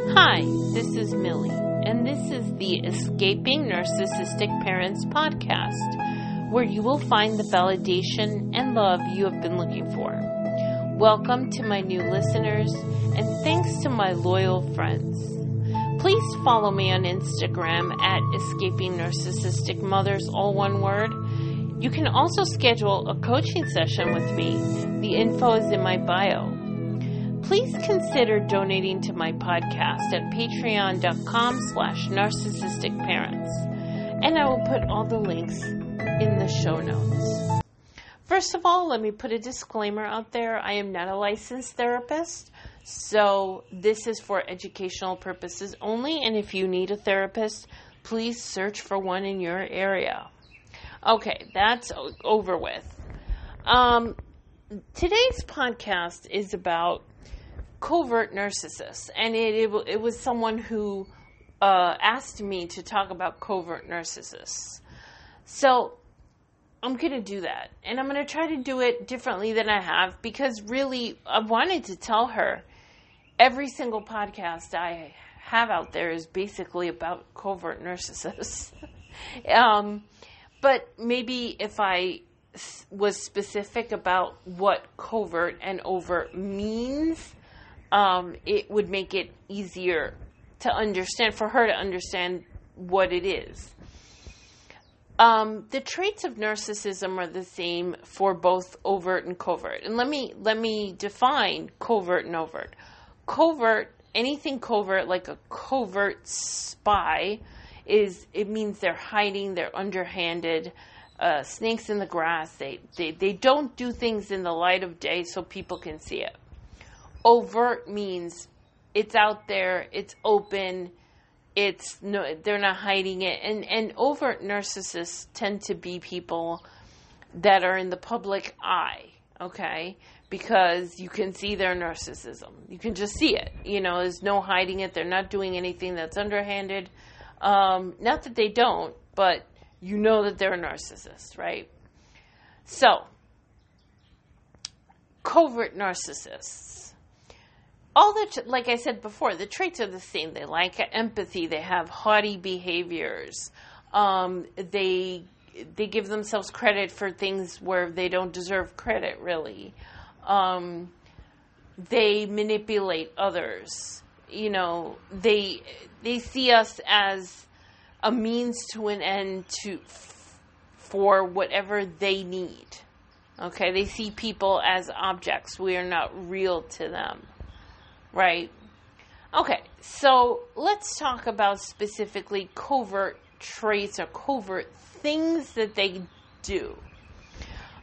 Hi, this is Millie, and this is the Escaping Narcissistic Parents podcast, where you will find the validation and love you have been looking for. Welcome to my new listeners, and thanks to my loyal friends. Please follow me on Instagram at Escaping Narcissistic Mothers, all one word. You can also schedule a coaching session with me. The info is in my bio please consider donating to my podcast at patreon.com slash narcissistic parents. And i will put all the links in the show notes. First of all let me put a disclaimer out there. I am not a licensed therapist so this is for educational purposes only. And if you need a therapist please search for one in your area. Okay that's over with. Um, today's podcast is about covert narcissist, and it, it, it was someone who uh, asked me to talk about covert narcissists. So I'm going to do that, and I'm going to try to do it differently than I have because really I wanted to tell her every single podcast I have out there is basically about covert narcissists. um, but maybe if I was specific about what covert and overt means, um, it would make it easier to understand for her to understand what it is. Um, the traits of narcissism are the same for both overt and covert. And let me let me define covert and overt. Covert, anything covert like a covert spy, is it means they're hiding, they're underhanded, uh, snakes in the grass. They, they they don't do things in the light of day so people can see it overt means it's out there, it's open, it's no they're not hiding it. And and overt narcissists tend to be people that are in the public eye, okay? Because you can see their narcissism. You can just see it. You know, there's no hiding it. They're not doing anything that's underhanded. Um, not that they don't, but you know that they're a narcissist, right? So, covert narcissists all the like I said before, the traits are the same. They lack empathy. They have haughty behaviors. Um, they they give themselves credit for things where they don't deserve credit. Really, um, they manipulate others. You know, they they see us as a means to an end to for whatever they need. Okay, they see people as objects. We are not real to them. Right. Okay, so let's talk about specifically covert traits or covert things that they do.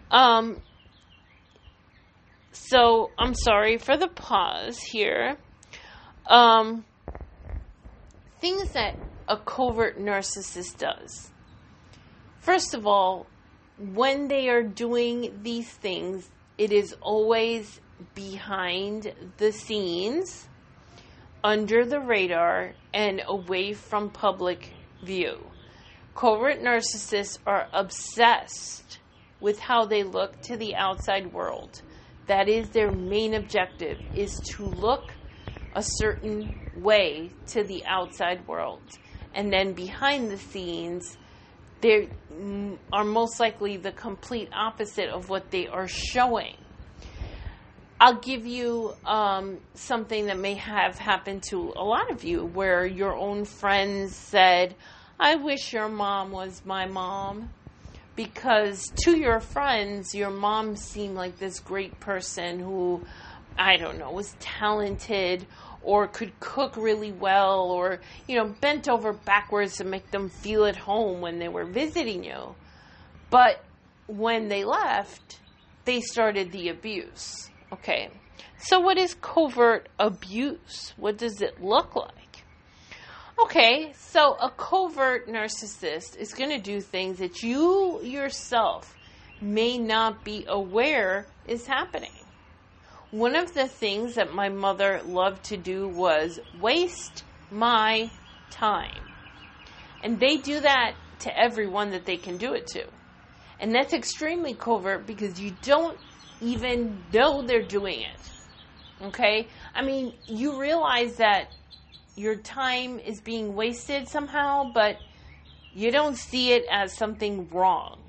Um, so I'm sorry for the pause here. Um, things that a covert narcissist does. First of all, when they are doing these things, it is always behind the scenes, under the radar, and away from public view. Covert narcissists are obsessed with how they look to the outside world. That is their main objective is to look a certain way to the outside world. And then behind the scenes, they are most likely the complete opposite of what they are showing. I'll give you um, something that may have happened to a lot of you where your own friends said, I wish your mom was my mom. Because to your friends, your mom seemed like this great person who, I don't know, was talented or could cook really well or, you know, bent over backwards to make them feel at home when they were visiting you. But when they left, they started the abuse Okay, so what is covert abuse? What does it look like? Okay, so a covert narcissist is going to do things that you yourself may not be aware is happening. One of the things that my mother loved to do was waste my time. And they do that to everyone that they can do it to. And that's extremely covert because you don't even though they're doing it. Okay? I mean, you realize that your time is being wasted somehow, but you don't see it as something wrong.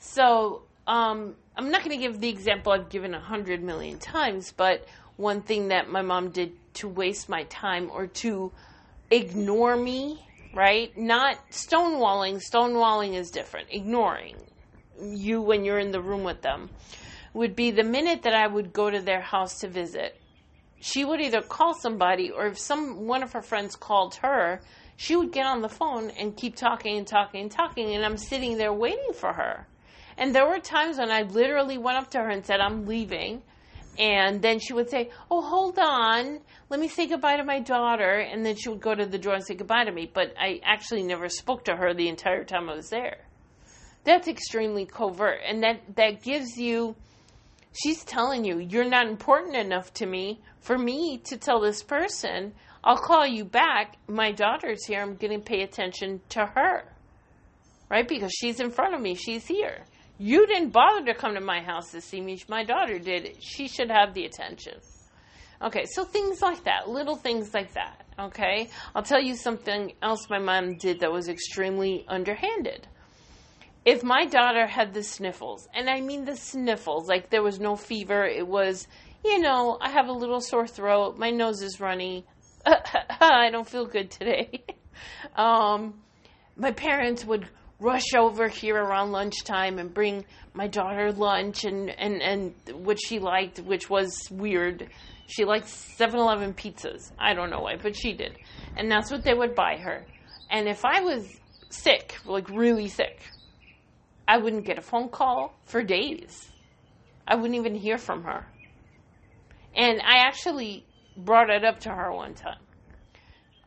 So, um, I'm not going to give the example I've given a hundred million times, but one thing that my mom did to waste my time or to ignore me, right? Not stonewalling. Stonewalling is different. Ignoring you when you're in the room with them would be the minute that I would go to their house to visit. She would either call somebody or if some one of her friends called her, she would get on the phone and keep talking and talking and talking and I'm sitting there waiting for her. And there were times when I literally went up to her and said, I'm leaving. And then she would say, Oh, hold on. Let me say goodbye to my daughter. And then she would go to the door and say goodbye to me. But I actually never spoke to her the entire time I was there. That's extremely covert. And that, that gives you, she's telling you, you're not important enough to me for me to tell this person, I'll call you back. My daughter's here. I'm going to pay attention to her. Right? Because she's in front of me. She's here. You didn't bother to come to my house to see me. My daughter did. She should have the attention. Okay, so things like that, little things like that. Okay, I'll tell you something else my mom did that was extremely underhanded. If my daughter had the sniffles, and I mean the sniffles, like there was no fever, it was, you know, I have a little sore throat, my nose is runny, I don't feel good today. um, my parents would rush over here around lunchtime and bring my daughter lunch and, and, and what she liked, which was weird. She liked 7 Eleven pizzas. I don't know why, but she did. And that's what they would buy her. And if I was sick, like really sick, I wouldn't get a phone call for days. I wouldn't even hear from her. And I actually brought it up to her one time.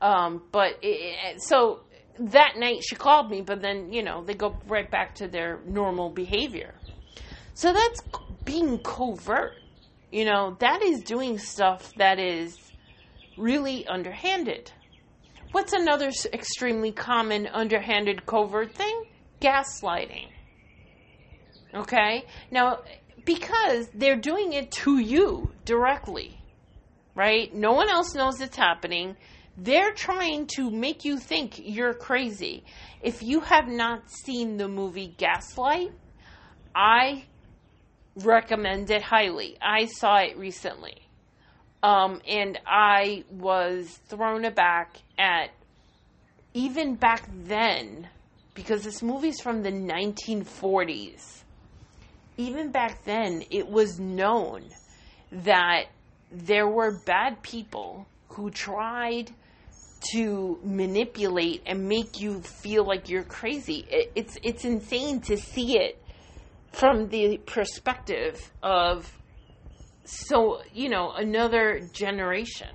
Um, but it, so that night she called me, but then, you know, they go right back to their normal behavior. So that's being covert. You know, that is doing stuff that is really underhanded. What's another extremely common underhanded covert thing? Gaslighting. Okay? Now, because they're doing it to you directly, right? No one else knows it's happening. They're trying to make you think you're crazy. If you have not seen the movie Gaslight, I recommend it highly. I saw it recently. Um, and I was thrown aback at even back then, because this movie's from the 1940s. Even back then, it was known that there were bad people who tried to manipulate and make you feel like you're crazy. It, it's it's insane to see it from the perspective of so you know another generation,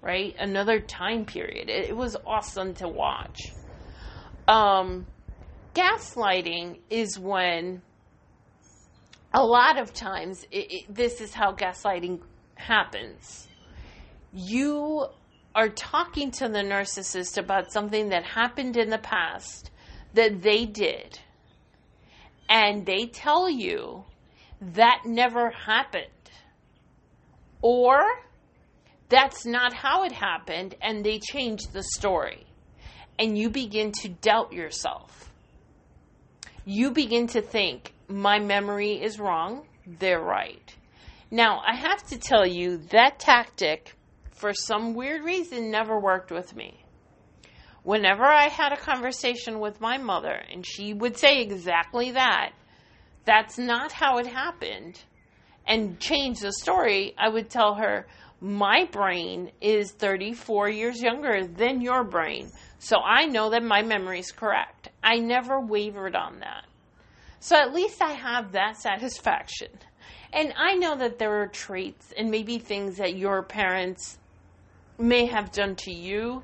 right? Another time period. It, it was awesome to watch. Um, gaslighting is when a lot of times it, this is how gaslighting happens. You are talking to the narcissist about something that happened in the past that they did, and they tell you that never happened, or that's not how it happened, and they change the story, and you begin to doubt yourself. You begin to think, my memory is wrong, they're right. Now, I have to tell you that tactic for some weird reason, never worked with me. Whenever I had a conversation with my mother, and she would say exactly that, that's not how it happened, and change the story, I would tell her, my brain is 34 years younger than your brain. So I know that my memory is correct. I never wavered on that. So at least I have that satisfaction. And I know that there are traits and maybe things that your parents may have done to you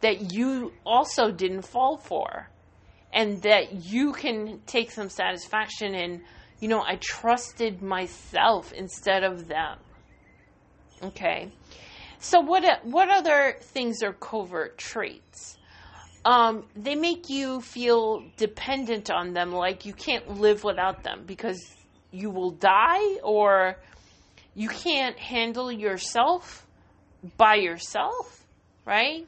that you also didn't fall for and that you can take some satisfaction in. You know i trusted myself instead of them. Okay. So what what other things are covert traits um, they make you feel dependent on them like you can't live without them because you will die or you can't handle yourself by yourself. right?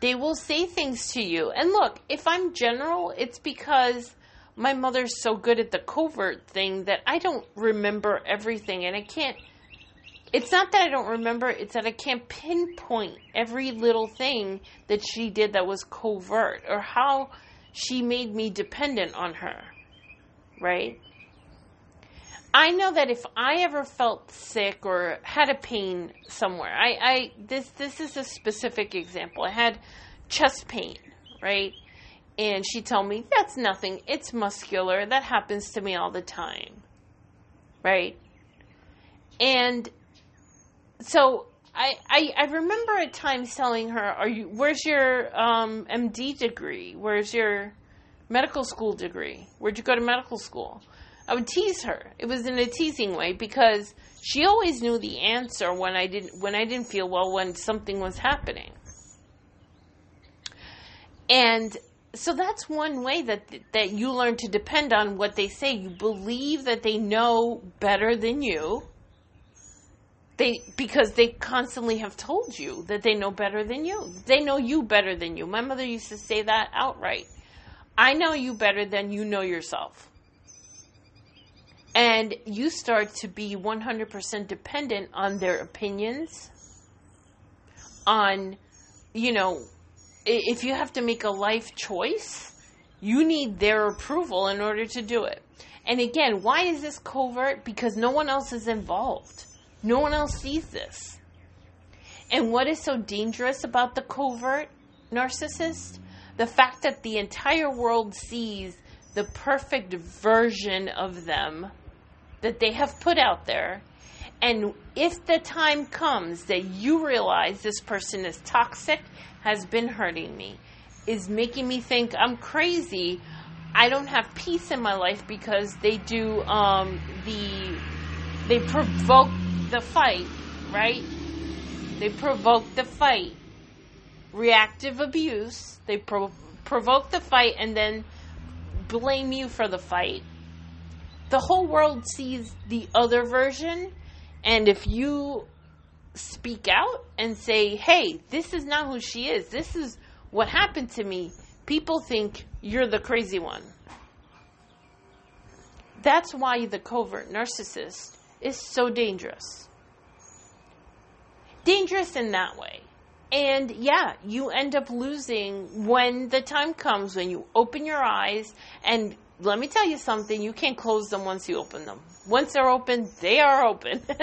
They will say things to you. And look, if I'm general, it's because my mother's so good at the covert thing that I don't remember everything and I can't it's not that I don't remember, it's that I can't pinpoint every little thing that she did that was covert or how she made me dependent on her. Right? I know that if I ever felt sick or had a pain somewhere, I, I this this is a specific example. I had chest pain, right? And she told me that's nothing. It's muscular. That happens to me all the time. Right? And so I, I, I remember at times telling her, "Are you? Where's your um, MD degree? Where's your medical school degree? Where'd you go to medical school?" I would tease her. It was in a teasing way because she always knew the answer when I didn't when I didn't feel well when something was happening. And so that's one way that that you learn to depend on what they say. You believe that they know better than you they because they constantly have told you that they know better than you. They know you better than you. My mother used to say that outright. I know you better than you know yourself. And you start to be 100% dependent on their opinions, on, you know, if you have to make a life choice, you need their approval in order to do it. And again, why is this covert? Because no one else is involved. No one else sees this. And what is so dangerous about the covert narcissist? The fact that the entire world sees the perfect version of them that they have put out there. And if the time comes that you realize this person is toxic, has been hurting me, is making me think I'm crazy, I don't have peace in my life because they do um, the they provoke the fight, right? They provoke the fight. Reactive abuse. They pro- provoke the fight and then blame you for the fight. The whole world sees the other version, and if you speak out and say, hey, this is not who she is, this is what happened to me, people think you're the crazy one. That's why the covert narcissist is so dangerous. Dangerous in that way. And yeah, you end up losing when the time comes when you open your eyes. And let me tell you something, you can't close them once you open them. Once they're open, they are open.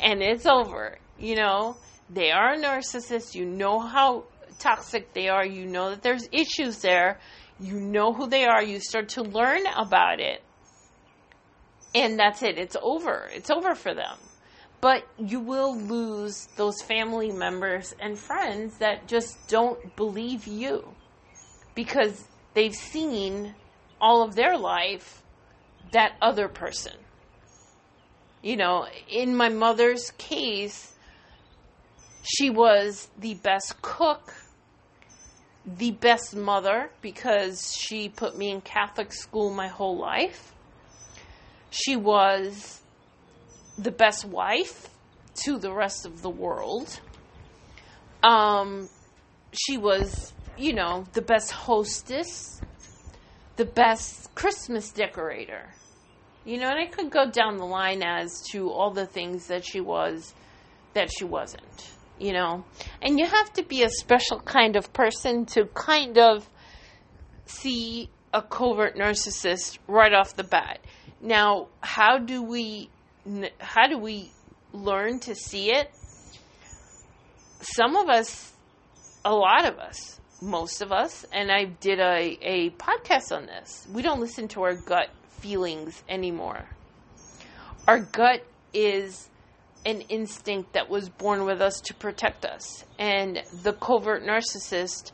and it's over. You know, they are a narcissist. You know how toxic they are. You know that there's issues there. You know who they are. You start to learn about it and that's it. It's over. It's over for them. But you will lose those family members and friends that just don't believe you because they've seen all of their life that other person. You know, in my mother's case, she was the best cook, the best mother because she put me in Catholic school my whole life she was the best wife to the rest of the world. Um, she was, you know, the best hostess, the best Christmas decorator. You know, and I could go down the line as to all the things that she was that she wasn't, you know. And you have to be a special kind of person to kind of see a covert narcissist right off the bat. Now, how do we how do we learn to see it? Some of us, a lot of us, most of us, and I did a, a podcast on this. We don't listen to our gut feelings anymore. Our gut is an instinct that was born with us to protect us. And the covert narcissist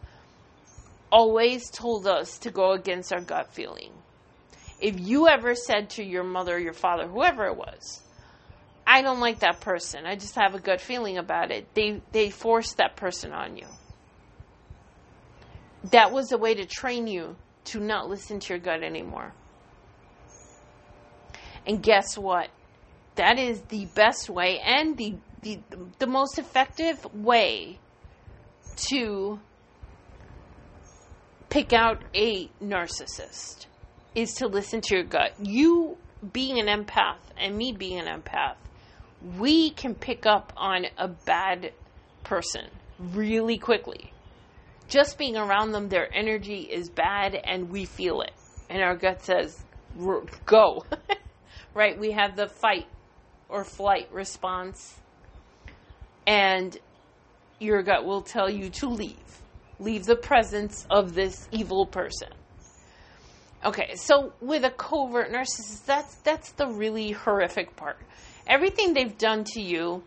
always told us to go against our gut feeling if you ever said to your mother, your father, whoever it was, I don't like that person. I just have a good feeling about it. They they forced that person on you. That was a way to train you to not listen to your gut anymore. And guess what? That is the best way and the the, the most effective way to pick out a narcissist is to listen to your gut. You being an empath and me being an empath, we can pick up on a bad person really quickly. Just being around them, their energy is bad and we feel it. And our gut says, go. right? We have the fight or flight response. And your gut will tell you to leave. Leave the presence of this evil person. Okay, so with a covert narcissist, that's that's the really horrific part. Everything they've done to you,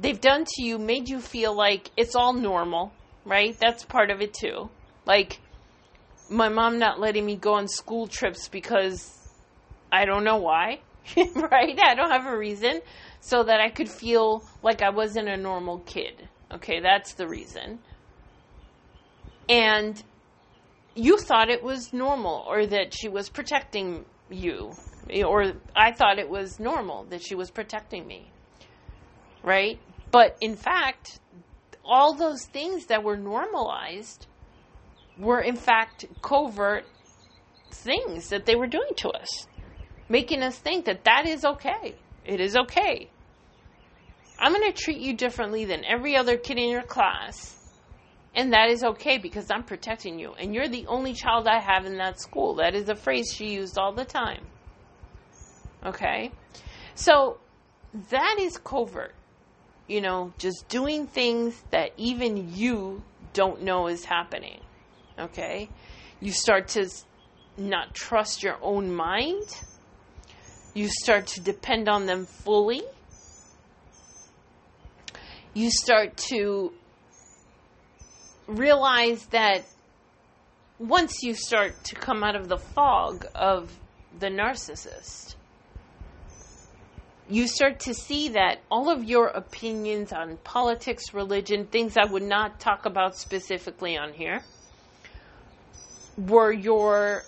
they've done to you made you feel like it's all normal, right? That's part of it too. Like my mom not letting me go on school trips because I don't know why, right? I don't have a reason so that I could feel like I wasn't a normal kid. Okay, that's the reason. And you thought it was normal or that she was protecting you or I thought it was normal that she was protecting me. Right? But in fact, all those things that were normalized were in fact covert things that they were doing to us, making us think that that is okay. It is okay. I'm going to treat you differently than every other kid in your class and that is okay because I'm protecting you. And you're the only child I have in that school. That is a phrase she used all the time. Okay? So that is covert. You know, just doing things that even you don't know is happening. Okay? You start to not trust your own mind. You start to depend on them fully. You start to realize that once you start to come out of the fog of the narcissist, you start to see that all of your opinions on politics, religion, things I would not talk about specifically on here, were your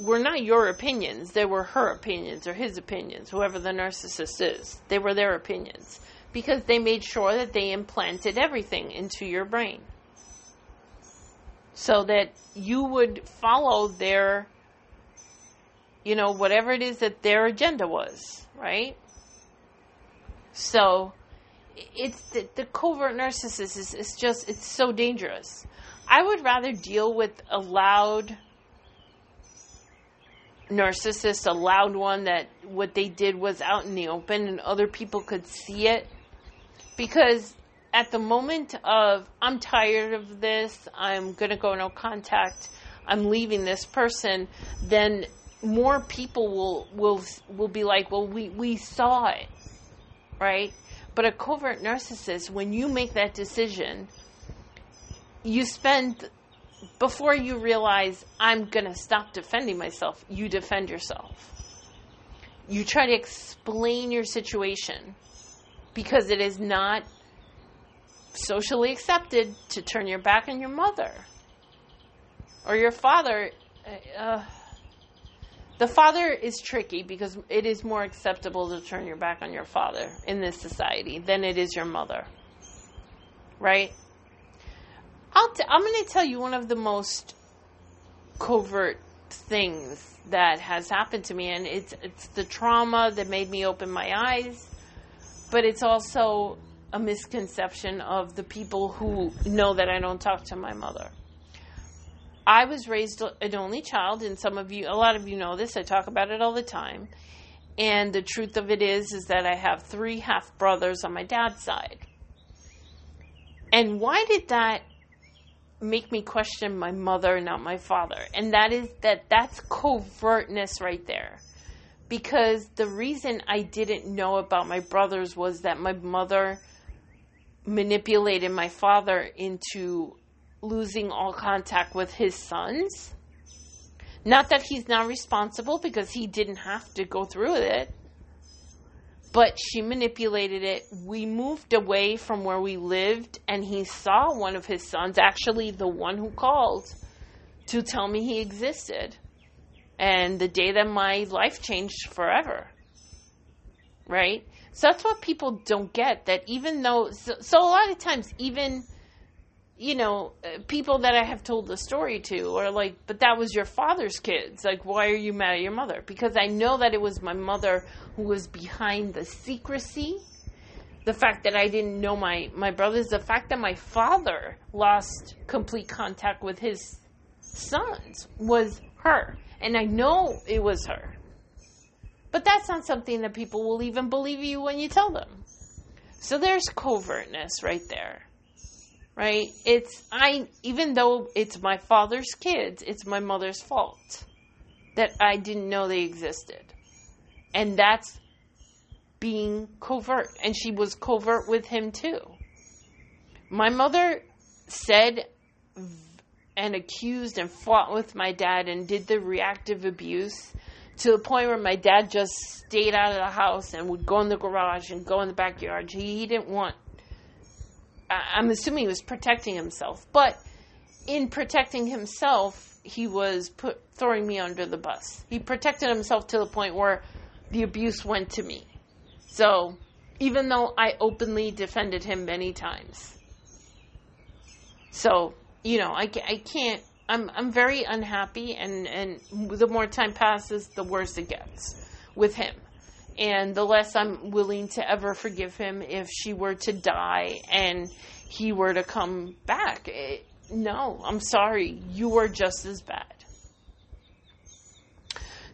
were not your opinions. They were her opinions or his opinions, whoever the narcissist is. They were their opinions because they made sure that they implanted everything into your brain so that you would follow their, you know, whatever it is that their agenda was, right? So it's the, the covert narcissist is, is just, it's so dangerous. I would rather deal with a loud narcissist, a loud one that what they did was out in the open and other people could see it. Because at the moment of I'm tired of this, I'm going to go no contact, I'm leaving this person, then more people will will will be like, "Well, we we saw it." Right? But a covert narcissist when you make that decision, you spend before you realize I'm going to stop defending myself, you defend yourself. You try to explain your situation because it is not socially accepted to turn your back on your mother or your father. Uh, the father is tricky because it is more acceptable to turn your back on your father in this society than it is your mother. Right? I'm going to tell you one of the most covert things that has happened to me and it's it's the trauma that made me open my eyes but it's also a misconception of the people who know that I don't talk to my mother. I was raised an only child, and some of you, a lot of you know this. I talk about it all the time. And the truth of it is, is that I have three half brothers on my dad's side. And why did that make me question my mother, not my father? And that is that that's covertness right there because the reason I didn't know about my brothers was that my mother manipulated my father into losing all contact with his sons. Not that he's not responsible because he didn't have to go through it, but she manipulated it. We moved away from where we lived, and he saw one of his sons, actually, the one who called, to tell me he existed. And the day that my life changed forever. Right? So that's what people don't get. That even though, so, so a lot of times, even you know, uh, people that I have told the story to are like, but that was your father's kids. Like, why are you mad at your mother? Because I know that it was my mother who was behind the secrecy, the fact that I didn't know my, my brothers, the fact that my father lost complete contact with his sons was her. And I know it was her. But that's not something that people will even believe you when you tell them. So there's covertness right there right? It's I even though it's my father's kids, it's my mother's fault that I didn't know they existed. And that's being covert and she was covert with him too. My mother said and accused and fought with my dad and did the reactive abuse to the point where my dad just stayed out of the house and would go in the garage and go in the backyard. He, he didn't want I'm assuming he was protecting himself, but in protecting himself, he was put throwing me under the bus. He protected himself to the point where the abuse went to me. So, even though I openly defended him many times. So, you know, I, I can't I'm I'm very unhappy and and the more time passes the worse it gets with him and the less I'm willing to ever forgive him if she were to die and he were to come back. It, eh, no, I'm sorry. You are just as bad.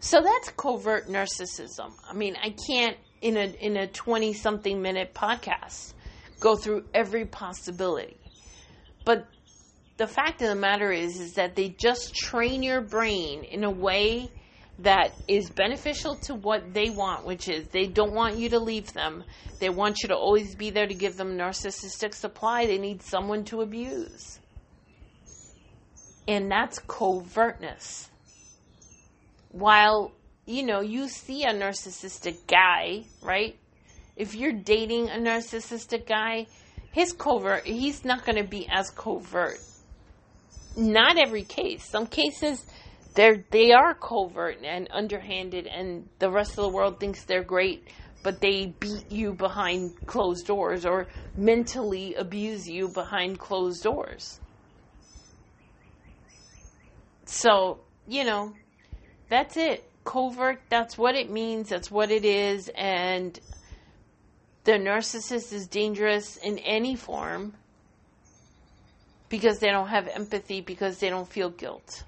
So that's covert narcissism. I mean, I can't in a in a 20 something minute podcast go through every possibility. But the fact of the matter is is that they just train your brain in a way that is beneficial to what they want, which is they don't want you to leave them. They want you to always be there to give them narcissistic supply. They need someone to abuse. And that's covertness. While, you know, you see a narcissistic guy, right? If you're dating a narcissistic guy, his covert, he's not going to be as covert. Not every case. Some cases, they're they are covert and underhanded and the rest of the world thinks they're great but they beat you behind closed doors or mentally abuse you behind closed doors. So you know that's it. Covert that's what it means that's what it is and the narcissist is dangerous in any form because they don't have empathy because they don't feel guilt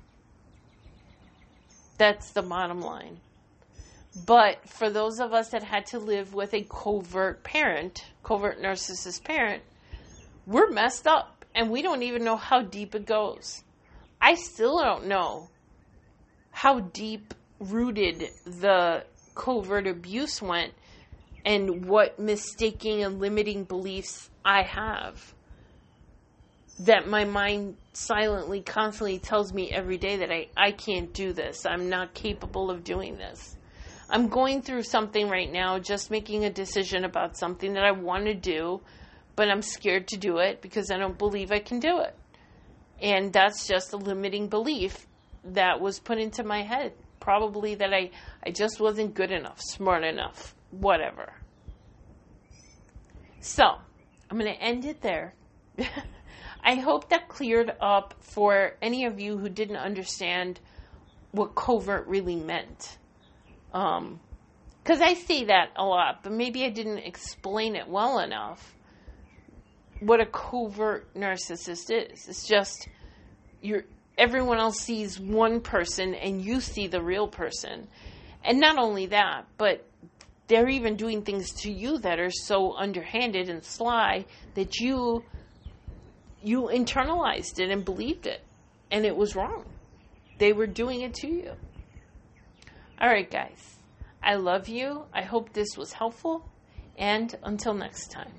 that's the bottom line. But for those of us that had to live with a covert parent, covert narcissist parent, we're messed up and we don't even know how deep it goes. I still don't know how deep rooted the covert abuse went and what mistaking and limiting beliefs I have that my mind silently, constantly tells me every day that I, I can't do this. I'm not capable of doing this. I'm going through something right now, just making a decision about something that I want to do, but I'm scared to do it because I don't believe I can do it. And that's just a limiting belief that was put into my head. Probably that I, I just wasn't good enough, smart enough, whatever. So, I'm going to end it there. I hope that cleared up for any of you who didn't understand what covert really meant. Um, because I say that a lot, but maybe I didn't explain it well enough. What a covert narcissist is. It's just you're everyone else sees one person and you see the real person. And not only that, but they're even doing things to you that are so underhanded and sly that you you internalized it and believed it. And it was wrong. They were doing it to you. All right, guys. I love you. I hope this was helpful. And until next time.